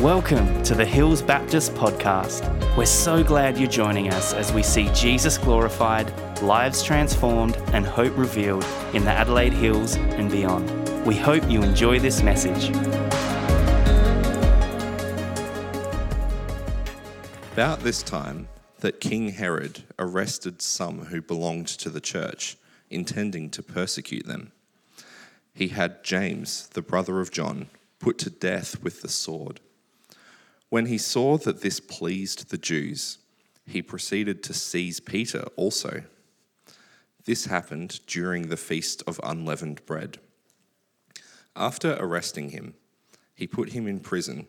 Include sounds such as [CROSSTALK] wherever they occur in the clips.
Welcome to the Hills Baptist Podcast. We're so glad you're joining us as we see Jesus glorified, lives transformed, and hope revealed in the Adelaide Hills and beyond. We hope you enjoy this message. About this time, that King Herod arrested some who belonged to the church, intending to persecute them. He had James, the brother of John, put to death with the sword. When he saw that this pleased the Jews, he proceeded to seize Peter also. This happened during the Feast of Unleavened Bread. After arresting him, he put him in prison,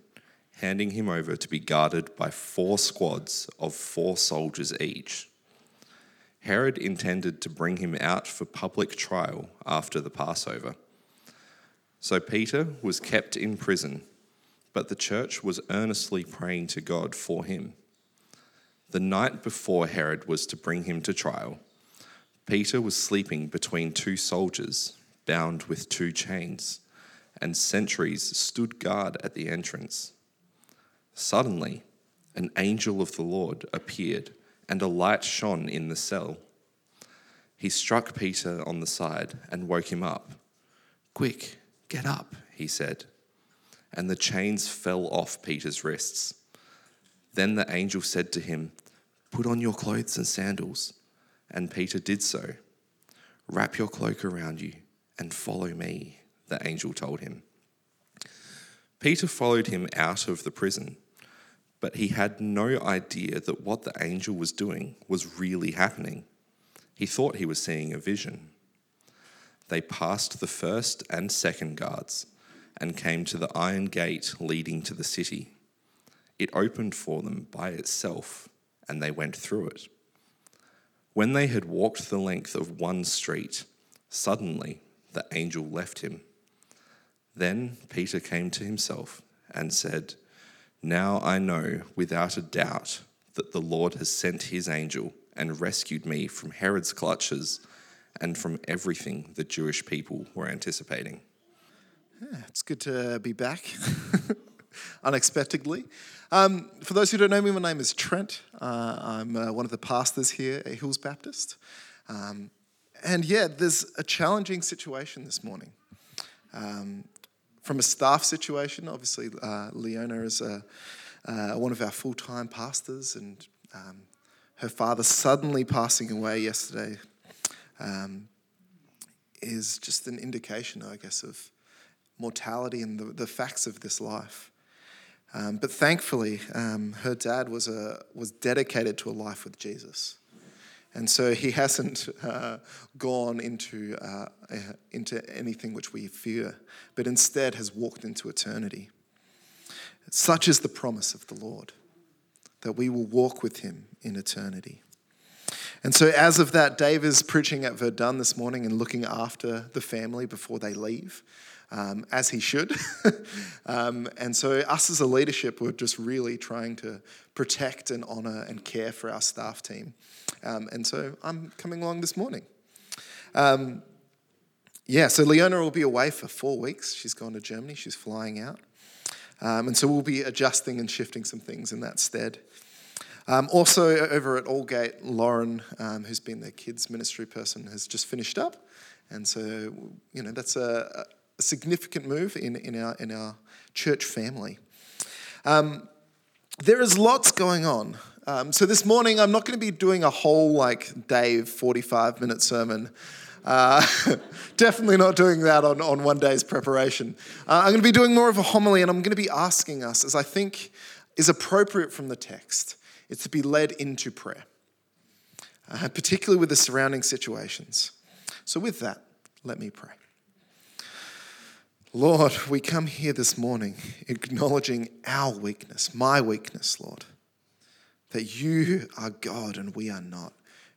handing him over to be guarded by four squads of four soldiers each. Herod intended to bring him out for public trial after the Passover. So Peter was kept in prison but the church was earnestly praying to God for him. The night before Herod was to bring him to trial, Peter was sleeping between two soldiers, bound with two chains, and sentries stood guard at the entrance. Suddenly, an angel of the Lord appeared, and a light shone in the cell. He struck Peter on the side and woke him up. Quick, get up, he said and the chains fell off Peter's wrists. Then the angel said to him, Put on your clothes and sandals. And Peter did so. Wrap your cloak around you and follow me, the angel told him. Peter followed him out of the prison, but he had no idea that what the angel was doing was really happening. He thought he was seeing a vision. They passed the first and second guards and came to the iron gate leading to the city. It opened for them by itself, and they went through it. When they had walked the length of one street, suddenly the angel left him. Then Peter came to himself and said, Now I know without a doubt that the Lord has sent his angel and rescued me from Herod's clutches and from everything the Jewish people were anticipating. Yeah, it's good to be back [LAUGHS] unexpectedly. Um, for those who don't know me, my name is Trent. Uh, I'm uh, one of the pastors here at Hills Baptist. Um, and yeah, there's a challenging situation this morning. Um, from a staff situation, obviously, uh, Leona is a, uh, one of our full time pastors, and um, her father suddenly passing away yesterday um, is just an indication, I guess, of mortality and the, the facts of this life. Um, but thankfully, um, her dad was, a, was dedicated to a life with Jesus. And so he [LAUGHS] hasn't uh, gone into, uh, uh, into anything which we fear, but instead has walked into eternity. Such is the promise of the Lord, that we will walk with him in eternity. And so, as of that, Dave is preaching at Verdun this morning and looking after the family before they leave um, as he should. [LAUGHS] um, and so, us as a leadership, we're just really trying to protect and honour and care for our staff team. Um, and so, I'm coming along this morning. Um, yeah, so Leona will be away for four weeks. She's gone to Germany, she's flying out. Um, and so, we'll be adjusting and shifting some things in that stead. Um, also, over at Aldgate, Lauren, um, who's been their kids ministry person, has just finished up. And so, you know, that's a, a significant move in, in, our, in our church family. Um, there is lots going on. Um, so this morning, I'm not going to be doing a whole, like, Dave 45 minute sermon. Uh, [LAUGHS] definitely not doing that on, on one day's preparation. Uh, I'm going to be doing more of a homily, and I'm going to be asking us, as I think is appropriate from the text, it's to be led into prayer, uh, particularly with the surrounding situations. So, with that, let me pray. Lord, we come here this morning acknowledging our weakness, my weakness, Lord, that you are God and we are not.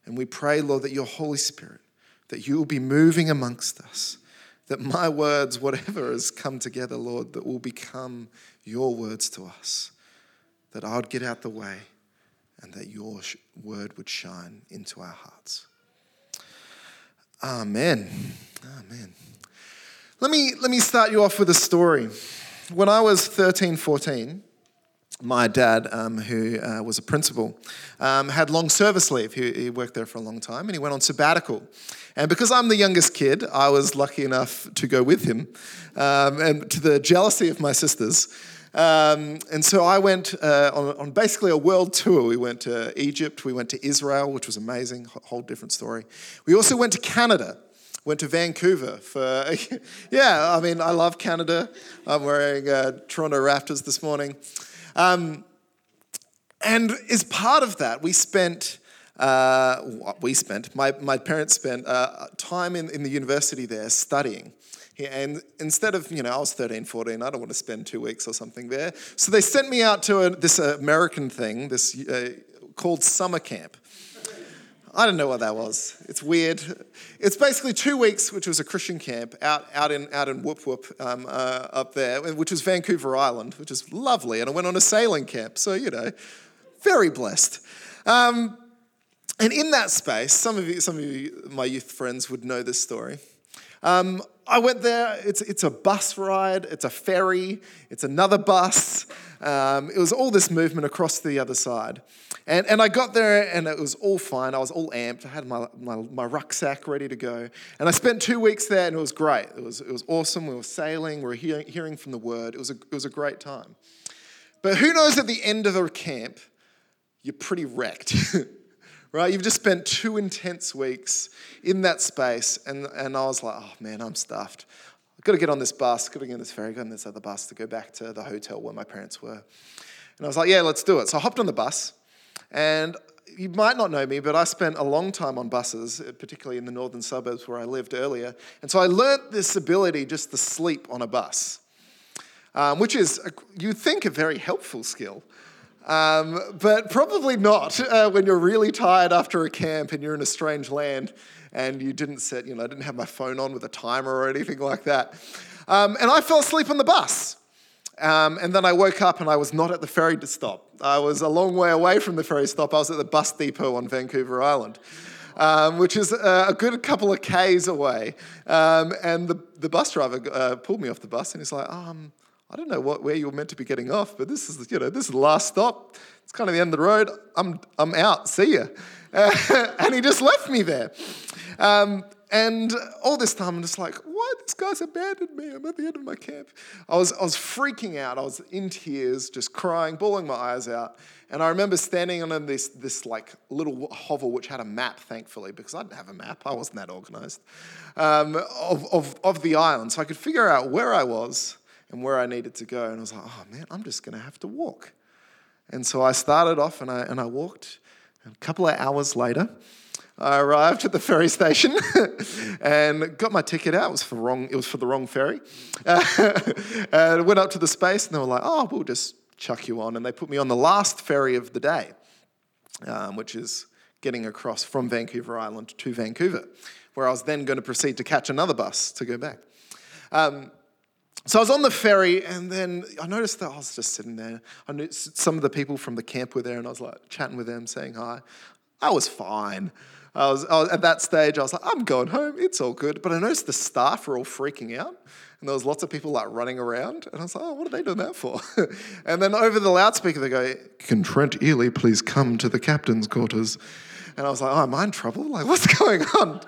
And we pray, Lord, that your Holy Spirit, that you will be moving amongst us, that my words, whatever has come together, Lord, that will become your words to us, that I would get out the way and that your word would shine into our hearts. Amen. Amen. Let me, let me start you off with a story. When I was 13, 14, my dad, um, who uh, was a principal, um, had long service leave. He, he, worked there for a long time and he went on sabbatical. And because I'm the youngest kid, I was lucky enough to go with him, um, and to the jealousy of my sisters. Um, and so I went uh, on, on, basically a world tour. We went to Egypt, we went to Israel, which was amazing, whole different story. We also went to Canada, went to Vancouver for, [LAUGHS] yeah, I mean, I love Canada. I'm wearing uh, Toronto Raptors this morning. Um, and as part of that, we spent, uh, we spent, my, my parents spent uh, time in, in the university there studying. And instead of, you know, I was 13, 14, I don't want to spend two weeks or something there. So they sent me out to a, this American thing, this uh, called summer camp. I don't know what that was. It's weird. It's basically two weeks, which was a Christian camp out, out in out in Whoop Whoop um, uh, up there, which was Vancouver Island, which is lovely. And I went on a sailing camp, so you know, very blessed. Um, and in that space, some of you, some of you, my youth friends, would know this story. Um, I went there. It's, it's a bus ride, it's a ferry, it's another bus. Um, it was all this movement across the other side. And, and I got there and it was all fine. I was all amped. I had my, my, my rucksack ready to go. And I spent two weeks there and it was great. It was, it was awesome. We were sailing, we were hearing, hearing from the word. It was, a, it was a great time. But who knows at the end of a camp, you're pretty wrecked. [LAUGHS] right? You've just spent two intense weeks in that space, and, and I was like, oh man, I'm stuffed. I've got to get on this bus, got to get on this ferry, got on this other bus to go back to the hotel where my parents were. And I was like, yeah, let's do it. So I hopped on the bus, and you might not know me, but I spent a long time on buses, particularly in the northern suburbs where I lived earlier. And so I learnt this ability just to sleep on a bus, um, which is, you'd think, a very helpful skill. Um, but probably not uh, when you're really tired after a camp and you're in a strange land and you didn't set, you know, I didn't have my phone on with a timer or anything like that. Um, and I fell asleep on the bus. Um, and then I woke up and I was not at the ferry to stop. I was a long way away from the ferry stop. I was at the bus depot on Vancouver Island. Um, which is uh, a good couple of Ks away. Um, and the, the bus driver uh, pulled me off the bus and he's like, um, I don't know what, where you were meant to be getting off, but this is, you know, this is the last stop. It's kind of the end of the road. I'm, I'm out. See ya. Uh, [LAUGHS] and he just left me there. Um, and all this time, I'm just like, why This guy's abandoned me. I'm at the end of my camp. I was, I was freaking out. I was in tears, just crying, bawling my eyes out. And I remember standing on this, this like little hovel, which had a map, thankfully, because I didn't have a map. I wasn't that organized, um, of, of, of the island. So I could figure out where I was and where I needed to go. And I was like, oh man, I'm just going to have to walk. And so I started off and I, and I walked. And a couple of hours later, I arrived at the ferry station [LAUGHS] and got my ticket out. It was for wrong. It was for the wrong ferry. [LAUGHS] and went up to the space, and they were like, "Oh, we'll just chuck you on." And they put me on the last ferry of the day, um, which is getting across from Vancouver Island to Vancouver, where I was then going to proceed to catch another bus to go back. Um, so I was on the ferry, and then I noticed that I was just sitting there. I knew some of the people from the camp were there, and I was like chatting with them, saying hi. I was fine. I was, I was, at that stage. I was like, I'm going home. It's all good. But I noticed the staff were all freaking out, and there was lots of people like running around. And I was like, Oh, what are they doing that for? [LAUGHS] and then over the loudspeaker, they go, "Can Trent Eley please come to the captain's quarters?" And I was like, Oh, am I in trouble? Like, what's [LAUGHS] going on?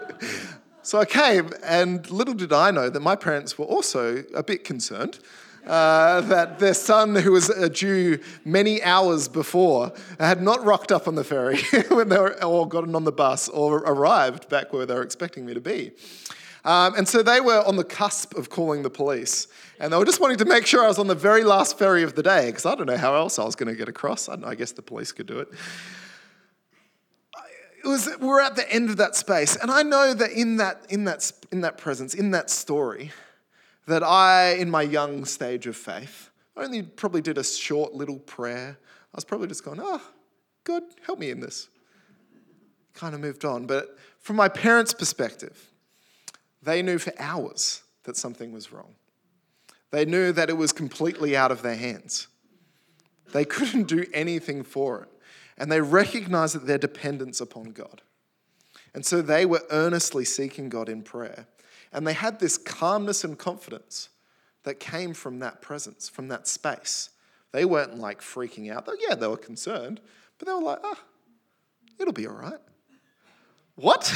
So I came, and little did I know that my parents were also a bit concerned. Uh, that their son, who was due many hours before, had not rocked up on the ferry [LAUGHS] when they were, or gotten on the bus or arrived back where they were expecting me to be. Um, and so they were on the cusp of calling the police. And they were just wanting to make sure I was on the very last ferry of the day, because I don't know how else I was going to get across. I, I guess the police could do it it was we're at the end of that space and i know that in that in that in that presence in that story that i in my young stage of faith only probably did a short little prayer. I was probably just going oh god help me in this. Kind of moved on. But from my parents perspective they knew for hours that something was wrong. They knew that it was completely out of their hands. They [LAUGHS] couldn't do anything for it. And they recognized that their dependence upon God. And so they were earnestly seeking God in prayer. And they had this calmness and confidence that came from that presence, from that space, They weren't like freaking out. Yeah, they were concerned, but they were like, ah, it'll be all right. What?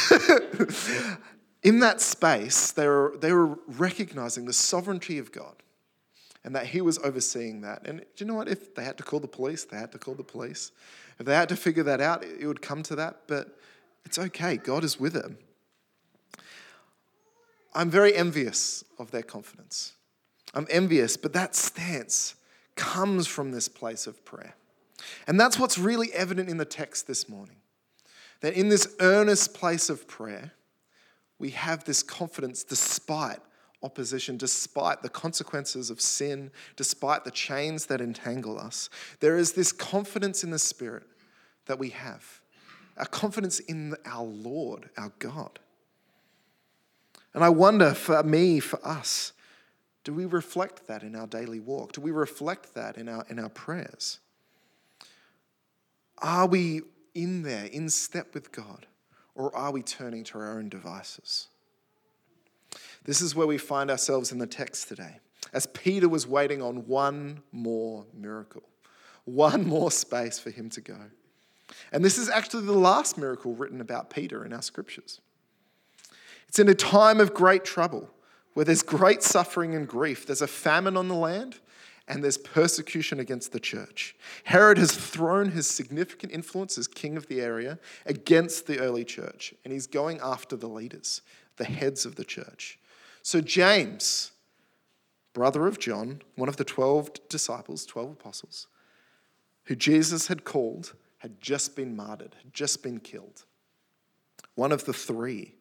[LAUGHS] In that space, they were, they were recognizing the sovereignty of God and that He was overseeing that. And do you know what? If they had to call the police, they had to call the police. If they had to figure that out, it would come to that, but it's okay. God is with them. I'm very envious of their confidence. I'm envious, but that stance comes from this place of prayer. And that's what's really evident in the text this morning. That in this earnest place of prayer, we have this confidence despite opposition, despite the consequences of sin, despite the chains that entangle us. There is this confidence in the Spirit that we have, a confidence in our Lord, our God. And I wonder for me, for us, do we reflect that in our daily walk? Do we reflect that in our, in our prayers? Are we in there, in step with God, or are we turning to our own devices? This is where we find ourselves in the text today, as Peter was waiting on one more miracle, one more space for him to go. And this is actually the last miracle written about Peter in our scriptures. It's in a time of great trouble where there's great suffering and grief. There's a famine on the land and there's persecution against the church. Herod has thrown his significant influence as king of the area against the early church, and he's going after the leaders, the heads of the church. So, James, brother of John, one of the 12 disciples, 12 apostles, who Jesus had called, had just been martyred, had just been killed. One of the three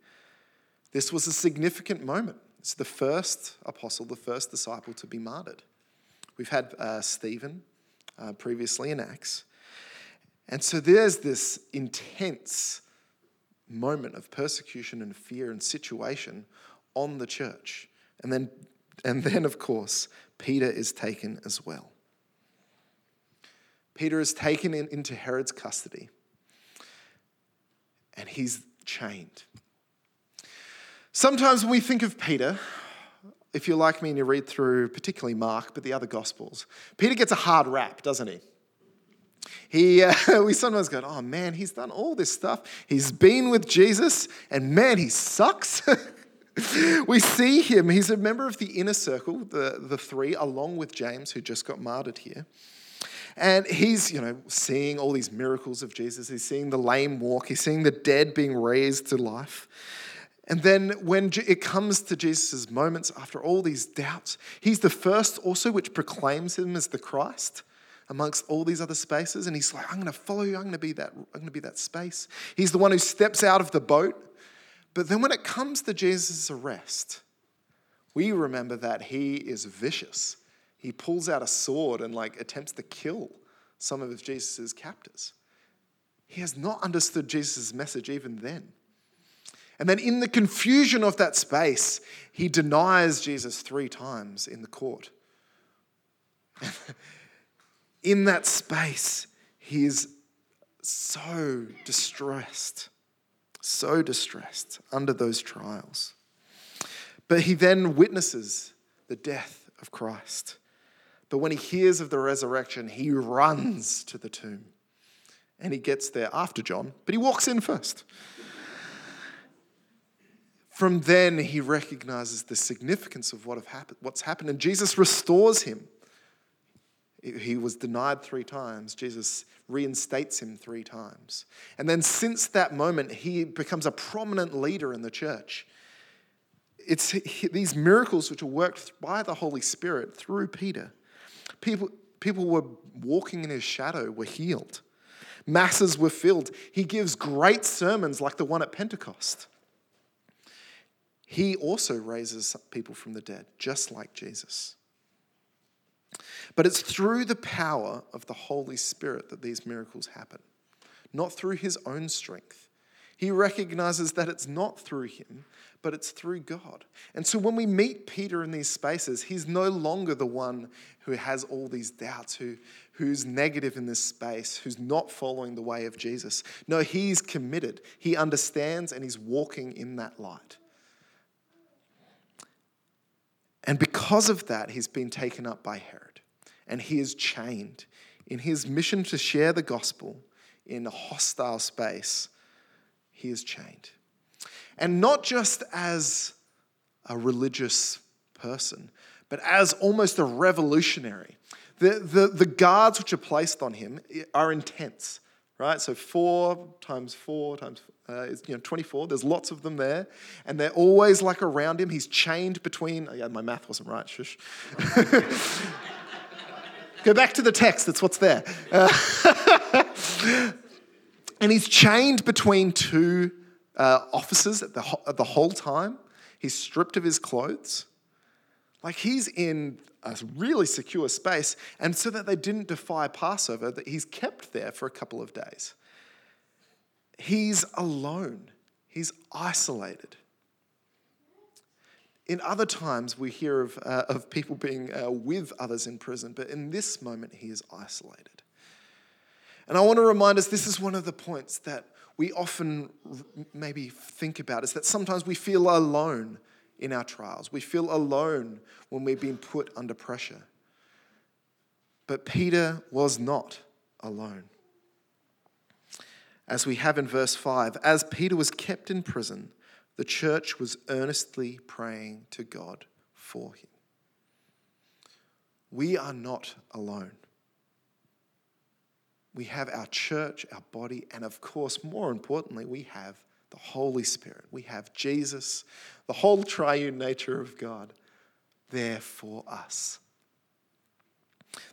this was a significant moment. It's the first apostle, the first disciple to be martyred. We've had uh, Stephen uh, previously in Acts. And so there's this intense moment of persecution and fear and situation on the church. And then, and then of course, Peter is taken as well. Peter is taken in, into Herod's custody and he's chained. Sometimes when we think of Peter, if you're like me and you read through particularly Mark, but the other Gospels, Peter gets a hard rap, doesn't he? He, [LAUGHS] uh, we sometimes go, oh man, he's done all this stuff. He's been with Jesus, and man, he sucks. [LAUGHS] we see him, he's a member of the inner circle, the, the three, along with James, who just got martyred here. And he's, you know, seeing all these miracles of Jesus. He's seeing the lame walk. He's seeing the dead being raised to life. And then when it comes to Jesus' moments after all these doubts, he's the first also which proclaims him as the Christ amongst all these other spaces. And he's like, I'm going to follow you. I'm going to be that, I'm to be that space. He's the one who steps out of the boat. But then when it comes to Jesus' arrest, we remember that he is vicious. He pulls out a sword and like attempts to kill some of Jesus' captors. He has not understood Jesus' message even then. And then, in the confusion of that space, he denies Jesus three times in the court. [LAUGHS] in that space, he is so distressed, so distressed under those trials. But he then witnesses the death of Christ. But when he hears of the resurrection, he runs to the tomb. And he gets there after John, but he walks in first. From then, he recognizes the significance of what have happened, what's happened, and Jesus restores him. He was denied three times. Jesus reinstates him three times. And then, since that moment, he becomes a prominent leader in the church. It's these miracles which are worked by the Holy Spirit through Peter. People, people were walking in his shadow, were healed. Masses were filled. He gives great sermons like the one at Pentecost. He also raises people from the dead, just like Jesus. But it's through the power of the Holy Spirit that these miracles happen, not through his own strength. He recognizes that it's not through him, but it's through God. And so when we meet Peter in these spaces, he's no longer the one who has all these doubts, who, who's negative in this space, who's not following the way of Jesus. No, he's committed. He understands and he's walking in that light. And because of that, he's been taken up by Herod. and he is chained. In his mission to share the gospel in a hostile space, he is chained. And not just as a religious person, but as almost a revolutionary. The, the, the guards which are placed on him are intense, right? So four times four times uh, is you know 24. There's lots of them there, and they're always like around him. He's chained between. Oh yeah, my math wasn't right. Shush. [LAUGHS] Go back to the text. That's what's there. Uh, [LAUGHS] and he's chained between two uh, officers at the, at the whole time. He's stripped of his clothes. Like he's in a really secure space, and so that they didn't defy Passover, that he's kept there for a couple of days. He's alone, he's isolated. In other times, we hear of, uh, of people being uh, with others in prison, but in this moment, he is isolated. And I want to remind us this is one of the points that we often maybe think about is that sometimes we feel alone in our trials. We feel alone when we've been put under pressure. But Peter was not alone. As we have in verse 5, as Peter was kept in prison, the church was earnestly praying to God for him. We are not alone. We have our church, our body, and of course, more importantly, we have the Holy Spirit. We have Jesus, the whole triune nature of God, there for us.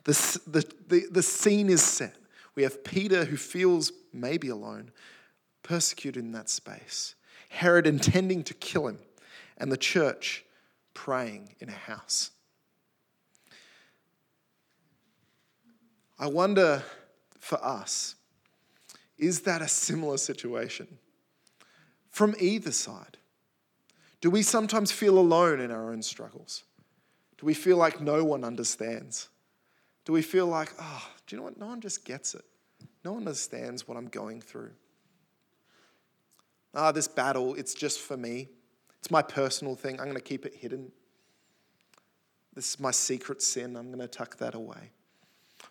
The, the, the, the scene is set. We have Peter who feels maybe alone, persecuted in that space. Herod intending to kill him, and the church praying in a house. I wonder for us, is that a similar situation? From either side. Do we sometimes feel alone in our own struggles? Do we feel like no one understands? Do we feel like, oh, do you know what? No one just gets it. No one understands what I'm going through ah, this battle, it's just for me. It's my personal thing. I'm going to keep it hidden. This is my secret sin. I'm going to tuck that away.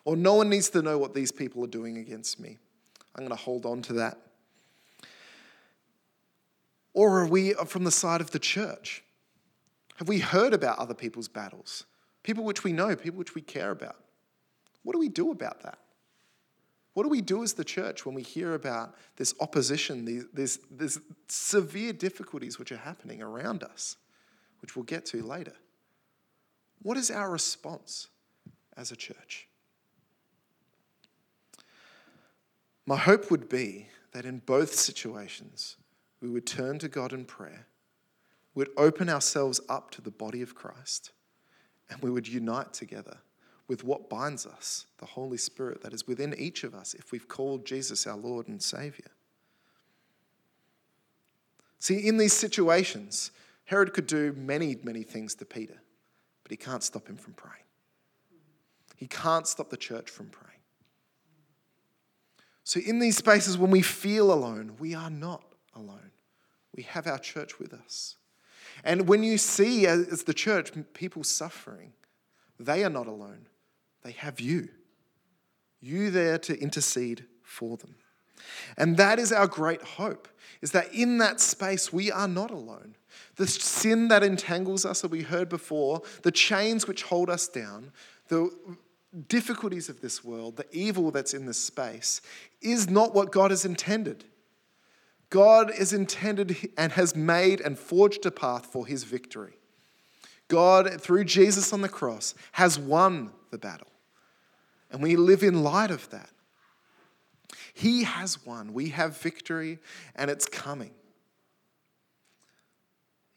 Or no one needs to know what these people are doing against me. I'm going to hold on to that. Or are we from the side of the church? Have we heard about other people's battles? People which we know, people which we care about. What do we do about that? What do we do as the church when we hear about this opposition, these, these, these severe difficulties which are happening around us, which we'll get to later? What is our response as a church? My hope would be that in both situations, we would turn to God in prayer, we would open ourselves up to the body of Christ, and we would unite together with what binds us, the Holy Spirit that is within each of us if we've called Jesus our Lord and Savior. See, in these situations, Herod could do many, many things to Peter, but he can't stop him from praying. He can't stop the church from praying. So, in these spaces, when we feel alone, we are not alone. We have our church with us. And when you see, as the church, people suffering, they are not alone. They have you. You there to intercede for them. And that is our great hope, is that in that space we are not alone. The sin that entangles us, that we heard before, the chains which hold us down, the difficulties of this world, the evil that's in this space, is not what God has intended. God is intended and has made and forged a path for his victory. God, through Jesus on the cross, has won the battle. And we live in light of that. He has won. We have victory, and it's coming.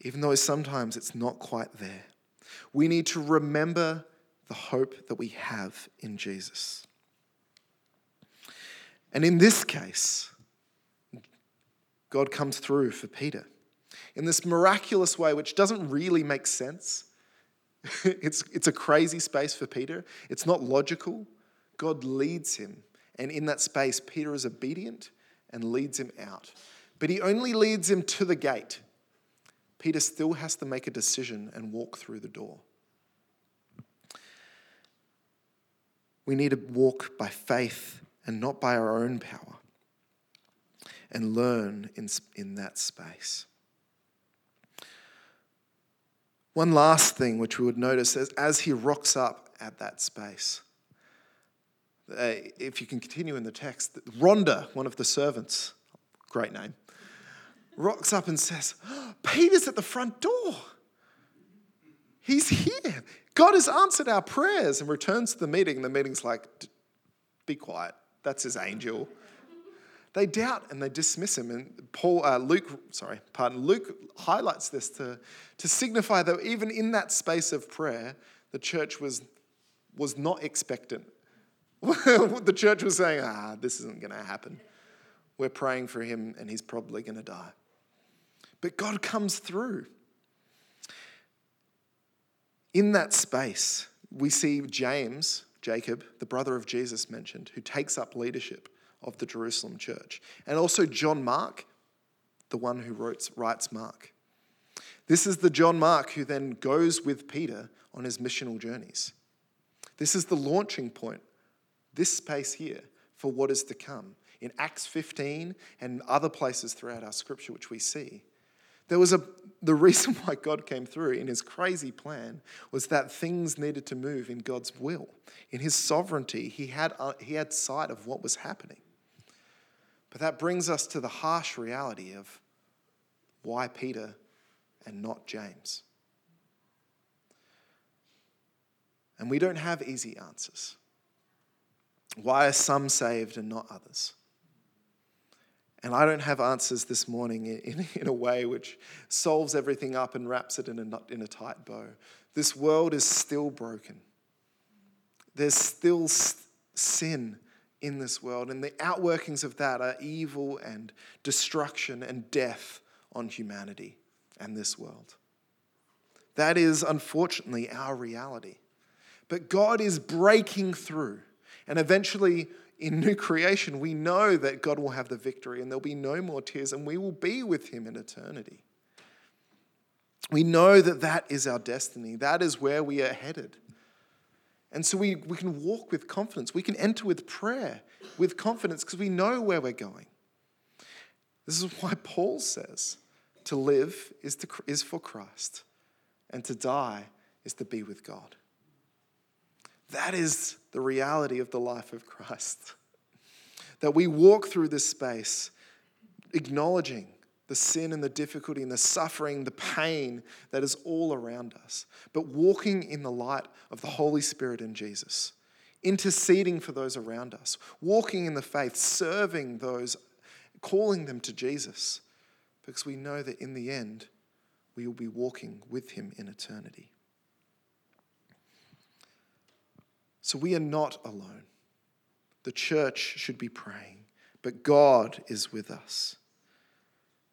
Even though sometimes it's not quite there. We need to remember the hope that we have in Jesus. And in this case, God comes through for Peter in this miraculous way, which doesn't really make sense. [LAUGHS] it's, it's a crazy space for Peter. It's not logical. God leads him. And in that space, Peter is obedient and leads him out. But he only leads him to the gate. Peter still has to make a decision and walk through the door. We need to walk by faith and not by our own power and learn in, in that space. One last thing which we would notice is as he rocks up at that space, uh, if you can continue in the text, Rhonda, one of the servants, great name, rocks up and says, [GASPS] Peter's at the front door. He's here. God has answered our prayers and returns to the meeting. The meeting's like, be quiet. That's his angel. They doubt and they dismiss him. And Paul, uh, Luke, sorry, pardon, Luke highlights this to, to signify that even in that space of prayer, the church was, was not expectant. [LAUGHS] the church was saying, ah, this isn't going to happen. We're praying for him and he's probably going to die. But God comes through. In that space, we see James, Jacob, the brother of Jesus mentioned, who takes up leadership of the Jerusalem church. And also John Mark, the one who wrote, writes Mark. This is the John Mark who then goes with Peter on his missional journeys. This is the launching point, this space here, for what is to come. In Acts 15 and other places throughout our scripture, which we see, there was a, the reason [LAUGHS] why God came through in his crazy plan was that things needed to move in God's will. In his sovereignty, he had, uh, he had sight of what was happening. But that brings us to the harsh reality of why Peter and not James. And we don't have easy answers. Why are some saved and not others? And I don't have answers this morning in, in, [LAUGHS] a way which solves everything up and wraps it in a, in a tight bow. This world is still broken. There's still sin in this world, and the outworkings of that are evil and destruction and death on humanity and this world. That is unfortunately our reality. But God is breaking through, and eventually in new creation, we know that God will have the victory and there'll be no more tears and we will be with Him in eternity. We know that that is our destiny, that is where we are headed. And so we, we can walk with confidence. We can enter with prayer with confidence because we know where we're going. This is why Paul says to live is, to, is for Christ, and to die is to be with God. That is the reality of the life of Christ. That we walk through this space acknowledging the sin and the difficulty and the suffering, the pain that is all around us, but walking in the light of the Holy Spirit in Jesus, interceding for those around us, walking in the faith, serving those, calling them to Jesus, because we know that in the end, we will be walking with Him in eternity. So we are not alone. The church should be praying, but God is with us.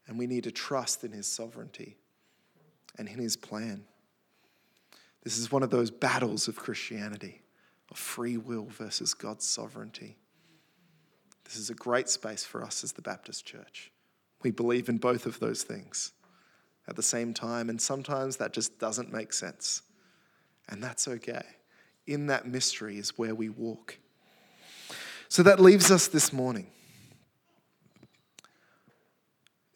And we need to trust in His sovereignty and in His plan. This is one of those battles of Christianity, of free will versus God's sovereignty. This is a great space for us as the Baptist church. We believe in both of those things at the same time, and sometimes that just doesn't make sense. And that's okay in that mystery is where we walk. So that leaves us this morning.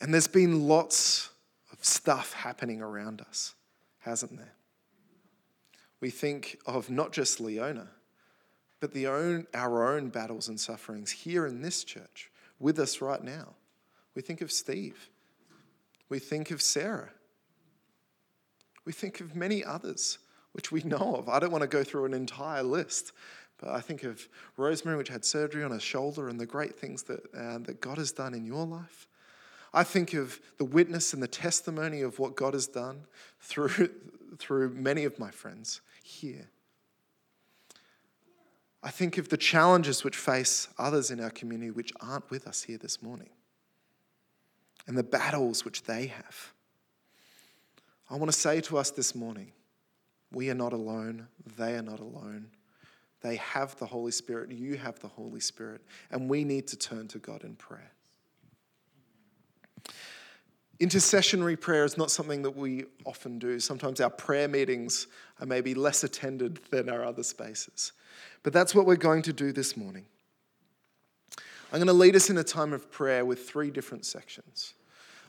And there's been lots of stuff happening around us, hasn't there? We think of not just Leona, but the own, our own battles and sufferings here in this church with us right now. We think of Steve. We think of Sarah. We think of many others which we know of. I don't want to go through an entire list, but I think of Rosemary, which had surgery on her shoulder, and the great things that, uh, that God has done in your life. I think of the witness and the testimony of what God has done through, [LAUGHS] through many of my friends here. I think of the challenges which face others in our community which aren't with us here this morning and the battles which they have. I want to say to us this morning we are not alone. They are not alone. They have the Holy Spirit. You have the Holy Spirit. And we need to turn to God in prayer. Intercessionary prayer is not something that we often do. Sometimes our prayer meetings are maybe less attended than our other spaces. But that's what we're going to do this morning. I'm going to lead us in a time of prayer with three different sections.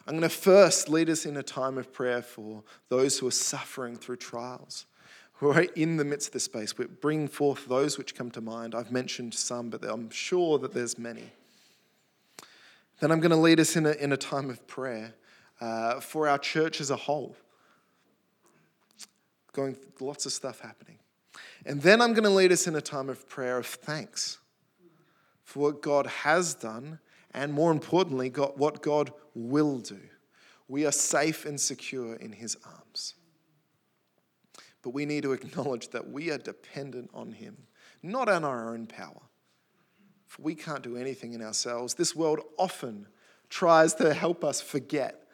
I'm going to first lead us in a time of prayer for those who are suffering through trials, who are in the midst of this space. We bring forth those which come to mind. I've mentioned some, but I'm sure that there's many. Then I'm going to lead us in a, in a time of prayer uh, for our church as a whole. Going lots of stuff happening. And then I'm going to lead us in a time of prayer of thanks for what God has done, and more importantly, God, what God will do. We are safe and secure in His arms. But we need to acknowledge that we are dependent on Him, not on our own power. For we can't do anything in ourselves. This world often tries to help us forget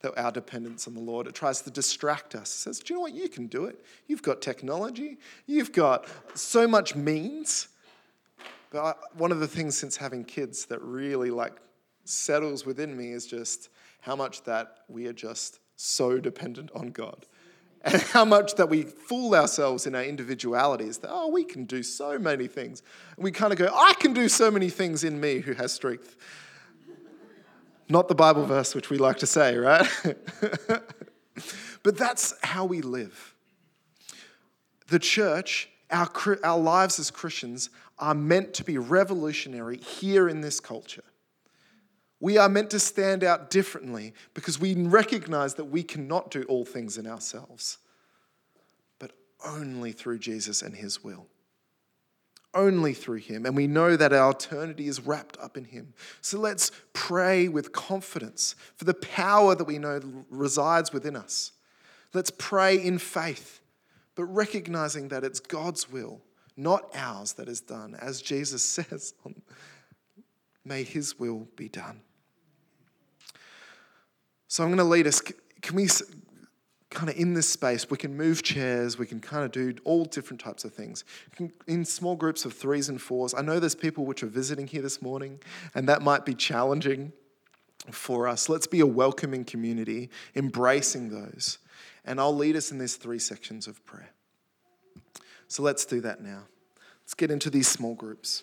that our dependence on the Lord. It tries to distract us. It says, Do you know what? You can do it. You've got technology, you've got so much means. But I, one of the things since having kids that really like settles within me is just how much that we are just so dependent on God. And how much that we fool ourselves in our individualities that, oh, we can do so many things. And we kind of go, I can do so many things in me who has strength. Not the Bible verse, which we like to say, right? [LAUGHS] but that's how we live. The church, our, our lives as Christians, are meant to be revolutionary here in this culture. We are meant to stand out differently because we recognize that we cannot do all things in ourselves, but only through Jesus and His will. Only through Him. And we know that our eternity is wrapped up in Him. So let's pray with confidence for the power that we know resides within us. Let's pray in faith, but recognizing that it's God's will not ours that is done. As Jesus [LAUGHS] says, may his will be done. So I'm going to lead us. Can we kind of in this space, we can move chairs, we can kind of do all different types of things. In small groups of threes and fours. I know there's people which are visiting here this morning, and that might be challenging for us. Let's be a welcoming community, embracing those. And I'll lead us in these three sections of prayer. So let's do that now. Let's get into these small groups